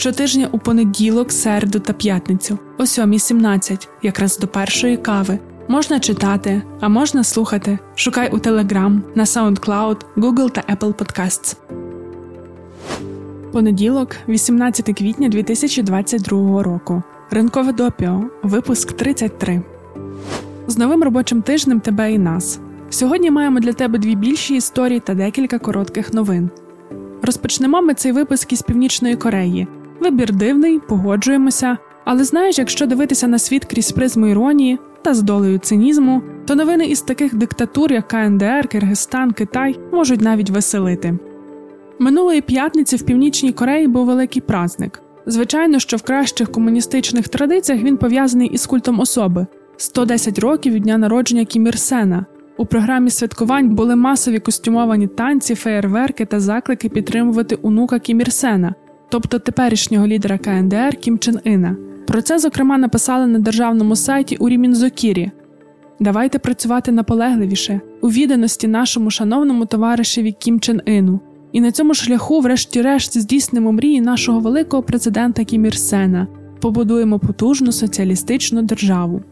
Щотижня у понеділок, середу та п'ятницю, о 7.17, якраз до першої кави. Можна читати, а можна слухати. Шукай у Telegram, на SoundCloud, Google та Apple Podcasts. Понеділок, 18 квітня 2022 року. Ринкове допіо. Випуск 33. З новим робочим тижнем тебе і нас. Сьогодні маємо для тебе дві більші історії та декілька коротких новин. Розпочнемо ми цей випуск із Північної Кореї. Вибір дивний, погоджуємося. Але знаєш, якщо дивитися на світ крізь призму іронії та з долею цинізму, то новини із таких диктатур, як КНДР, Киргизстан, Китай, можуть навіть веселити. Минулої п'ятниці в Північній Кореї був великий праздник. Звичайно, що в кращих комуністичних традиціях він пов'язаний із культом особи 110 років від дня народження Кім Ір Сена. У програмі святкувань були масові костюмовані танці, феєрверки та заклики підтримувати онука Кім Ір Сена, тобто теперішнього лідера КНДР Кім Чен Іна. Про це, зокрема, написали на державному сайті у Рімінзокірі. Давайте працювати наполегливіше у відданості нашому шановному товаришеві Кім Чен Іну. І на цьому шляху, врешті-решт, здійснимо мрії нашого великого президента Кім Ір Сена, побудуємо потужну соціалістичну державу.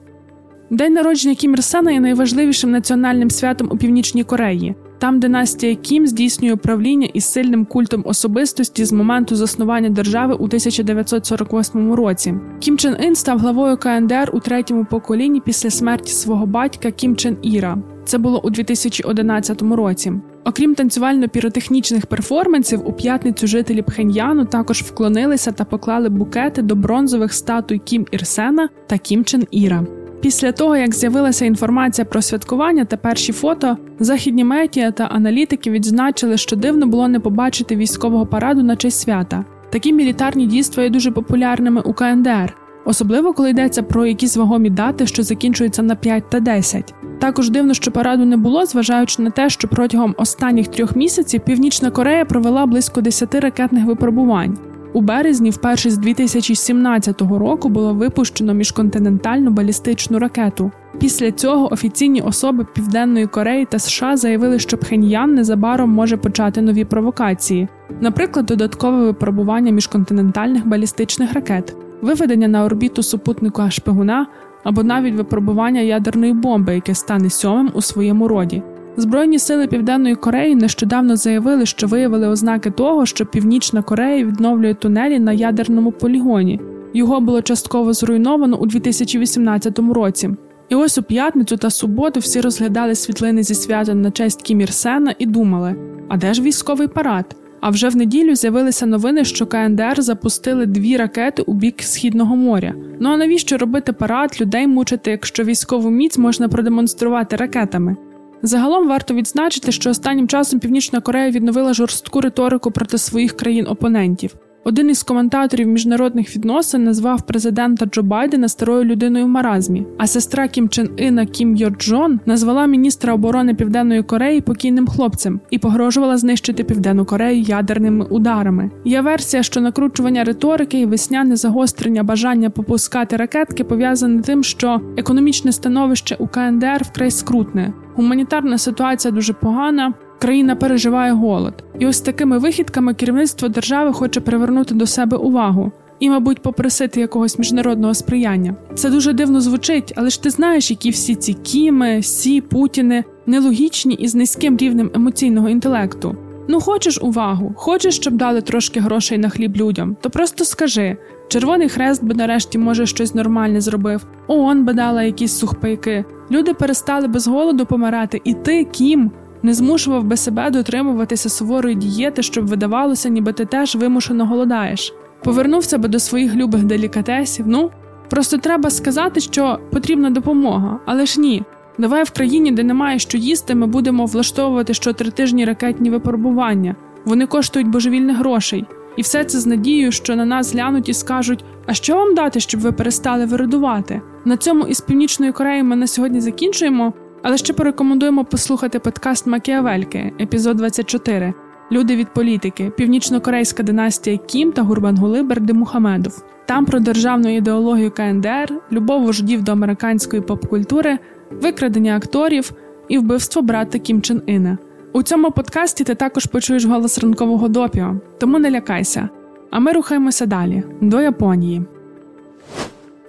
День народження Кім Ір Сена є найважливішим національним святом у Північній Кореї. Там династія Кім здійснює управління із сильним культом особистості з моменту заснування держави у 1948 році. Кім Чен Ін став главою КНДР у третьому поколінні після смерті свого батька Кім Чен Іра. Це було у 2011 році. Окрім танцювально-піротехнічних перформансів, у п'ятницю жителі Пхеньяну також вклонилися та поклали букети до бронзових статуй Кім Ірсена та Кім Чен Іра. Після того, як з'явилася інформація про святкування та перші фото, західні медіа та аналітики відзначили, що дивно було не побачити військового параду на честь свята. Такі мілітарні дійства є дуже популярними у КНДР, особливо коли йдеться про якісь вагомі дати, що закінчуються на 5 та 10. Також дивно, що параду не було, зважаючи на те, що протягом останніх трьох місяців Північна Корея провела близько 10 ракетних випробувань. У березні, вперше з 2017 року, було випущено міжконтинентальну балістичну ракету. Після цього офіційні особи Південної Кореї та США заявили, що Пхеньян незабаром може почати нові провокації, наприклад, додаткове випробування міжконтинентальних балістичних ракет, виведення на орбіту супутника шпигуна або навіть випробування ядерної бомби, яке стане сьомим у своєму роді. Збройні сили Південної Кореї нещодавно заявили, що виявили ознаки того, що Північна Корея відновлює тунелі на ядерному полігоні. Його було частково зруйновано у 2018 році. І ось у п'ятницю та суботу всі розглядали світлини зі свята на честь Кім Ір Сена і думали: а де ж військовий парад? А вже в неділю з'явилися новини, що КНДР запустили дві ракети у бік Східного моря. Ну а навіщо робити парад, людей мучити, якщо військову міць можна продемонструвати ракетами? Загалом варто відзначити, що останнім часом Північна Корея відновила жорстку риторику проти своїх країн-опонентів. Один із коментаторів міжнародних відносин назвав президента Джо Байдена старою людиною в маразмі, а сестра Кім Чен Іна Кім Йор Джон назвала міністра оборони Південної Кореї покійним хлопцем і погрожувала знищити Південну Корею ядерними ударами. Є версія, що накручування риторики і весняне загострення бажання попускати ракетки пов'язане тим, що економічне становище у КНДР вкрай скрутне. Гуманітарна ситуація дуже погана. Країна переживає голод, і ось такими вихідками керівництво держави хоче привернути до себе увагу і, мабуть, попросити якогось міжнародного сприяння. Це дуже дивно звучить, але ж ти знаєш, які всі ці кіми, сі, путіни нелогічні і з низьким рівнем емоційного інтелекту. Ну, хочеш увагу, хочеш, щоб дали трошки грошей на хліб людям, то просто скажи. Червоний хрест би нарешті, може, щось нормальне зробив, ООН би дала якісь сухпайки. Люди перестали без голоду помирати, і ти, Кім, не змушував би себе дотримуватися суворої дієти, щоб видавалося, ніби ти теж вимушено голодаєш. Повернувся би до своїх любих делікатесів. Ну просто треба сказати, що потрібна допомога, але ж ні. Давай в країні, де немає що їсти, ми будемо влаштовувати щотритижні ракетні випробування. Вони коштують божевільних грошей. І все це з надією, що на нас глянуть і скажуть: а що вам дати, щоб ви перестали вирадувати? На цьому із північної Кореї ми на сьогодні закінчуємо, але ще порекомендуємо послухати подкаст Макіавельки, епізод 24 Люди від політики, північно-корейська династія Кім та Гурбангули Бердимухамедов. Там про державну ідеологію КНДР, любов вождів до американської поп-культури, викрадення акторів і вбивство брата Кім Чен Іна. У цьому подкасті ти також почуєш голос ранкового допіо, тому не лякайся. А ми рухаємося далі до Японії.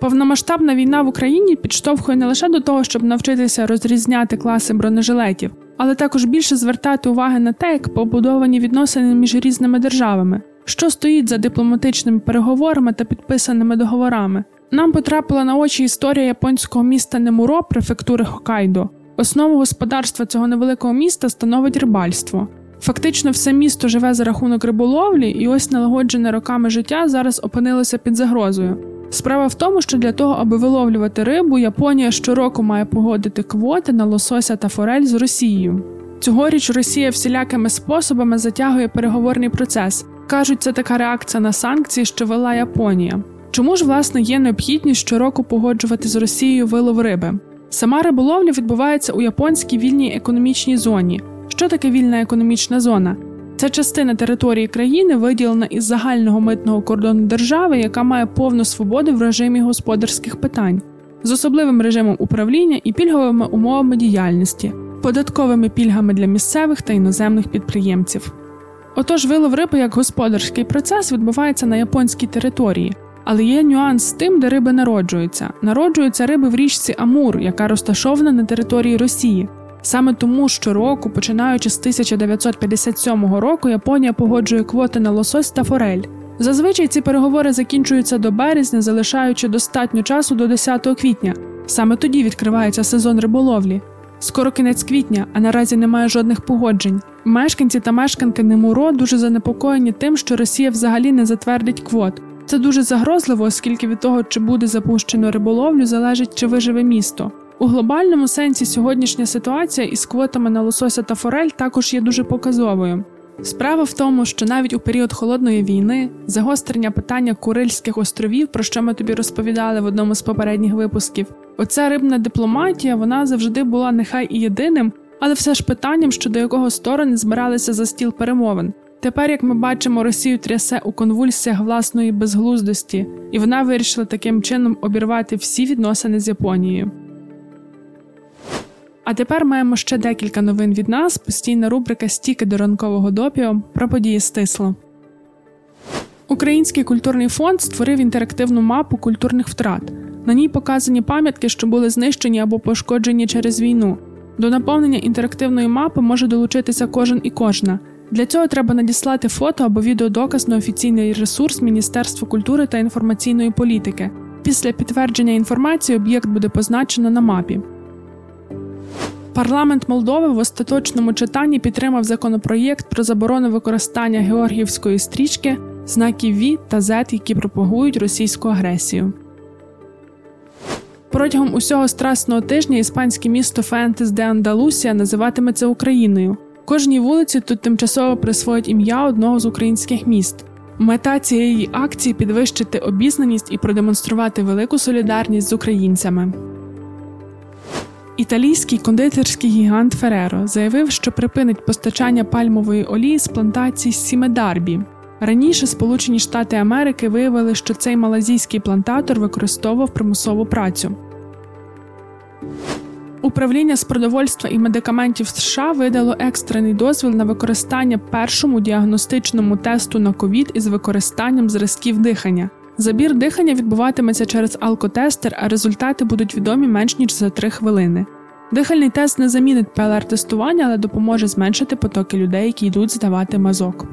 Повномасштабна війна в Україні підштовхує не лише до того, щоб навчитися розрізняти класи бронежилетів, але також більше звертати уваги на те, як побудовані відносини між різними державами, що стоїть за дипломатичними переговорами та підписаними договорами. Нам потрапила на очі історія японського міста Немуро, префектури Хокайдо. Основу господарства цього невеликого міста становить рибальство. Фактично, все місто живе за рахунок риболовлі, і ось налагоджене роками життя зараз опинилося під загрозою. Справа в тому, що для того, аби виловлювати рибу, Японія щороку має погодити квоти на лосося та форель з Росією. Цьогоріч Росія всілякими способами затягує переговорний процес. Кажуть, це така реакція на санкції, що вела Японія. Чому ж власне є необхідність щороку погоджувати з Росією вилов риби? Сама риболовля відбувається у японській вільній економічній зоні. Що таке вільна економічна зона? Це частина території країни, виділена із загального митного кордону держави, яка має повну свободу в режимі господарських питань, з особливим режимом управління і пільговими умовами діяльності, податковими пільгами для місцевих та іноземних підприємців. Отож, вилов риби як господарський процес відбувається на японській території. Але є нюанс з тим, де риби народжуються. Народжуються риби в річці Амур, яка розташована на території Росії. Саме тому щороку, починаючи з 1957 року, Японія погоджує квоти на лосось та форель. Зазвичай ці переговори закінчуються до березня, залишаючи достатньо часу до 10 квітня. Саме тоді відкривається сезон риболовлі. Скоро кінець квітня, а наразі немає жодних погоджень. Мешканці та мешканки Немуро дуже занепокоєні тим, що Росія взагалі не затвердить квот. Це дуже загрозливо, оскільки від того, чи буде запущено риболовлю, залежить чи виживе місто. У глобальному сенсі сьогоднішня ситуація із квотами на лосося та форель також є дуже показовою. Справа в тому, що навіть у період холодної війни загострення питання Курильських островів, про що ми тобі розповідали в одному з попередніх випусків, оця рибна дипломатія вона завжди була нехай і єдиним, але все ж питанням, щодо якого сторони збиралися за стіл перемовин. Тепер, як ми бачимо, Росію трясе у конвульсіях власної безглуздості, і вона вирішила таким чином обірвати всі відносини з Японією. А тепер маємо ще декілька новин від нас. Постійна рубрика Стіки до ранкового допіо про події стисло. Український культурний фонд створив інтерактивну мапу культурних втрат. На ній показані пам'ятки, що були знищені або пошкоджені через війну. До наповнення інтерактивної мапи може долучитися кожен і кожна. Для цього треба надіслати фото або відеодоказ на офіційний ресурс Міністерства культури та інформаційної політики. Після підтвердження інформації об'єкт буде позначено на мапі. Парламент Молдови в остаточному читанні підтримав законопроєкт про заборону використання георгіївської стрічки, знаків Ві та Z, які пропагують російську агресію. Протягом усього страсного тижня іспанське місто Фентес де Андалусія називатиметься Україною. Кожній вулиці тут тимчасово присвоїть ім'я одного з українських міст. Мета цієї акції підвищити обізнаність і продемонструвати велику солідарність з українцями. Італійський кондитерський гігант Фереро заявив, що припинить постачання пальмової олії з плантацій Сімедарбі. Раніше Сполучені Штати Америки виявили, що цей малазійський плантатор використовував примусову працю. Управління з продовольства і медикаментів США видало екстрений дозвіл на використання першому діагностичному тесту на ковід із використанням зразків дихання. Забір дихання відбуватиметься через алкотестер, а результати будуть відомі менш ніж за 3 хвилини. Дихальний тест не замінить ПЛР-тестування, але допоможе зменшити потоки людей, які йдуть здавати мазок.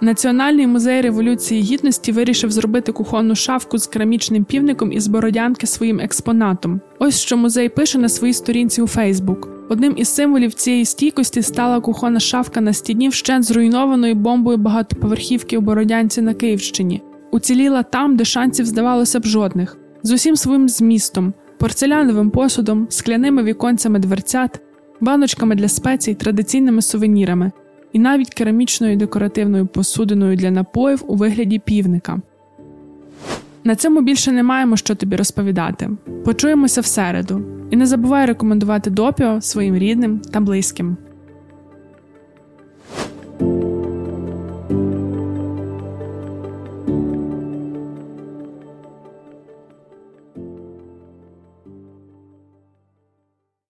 Національний музей революції гідності вирішив зробити кухонну шафку з керамічним півником із бородянки своїм експонатом. Ось що музей пише на своїй сторінці у Фейсбук. Одним із символів цієї стійкості стала кухонна шафка на стіні вщент зруйнованої бомбою багатоповерхівки у Бородянці на Київщині. Уціліла там, де шансів здавалося б жодних, з усім своїм змістом, порцеляновим посудом, скляними віконцями дверцят, баночками для спецій, традиційними сувенірами і навіть керамічною декоративною посудиною для напоїв у вигляді півника. На цьому більше не маємо що тобі розповідати. Почуємося в середу. І не забувай рекомендувати допіо своїм рідним та близьким.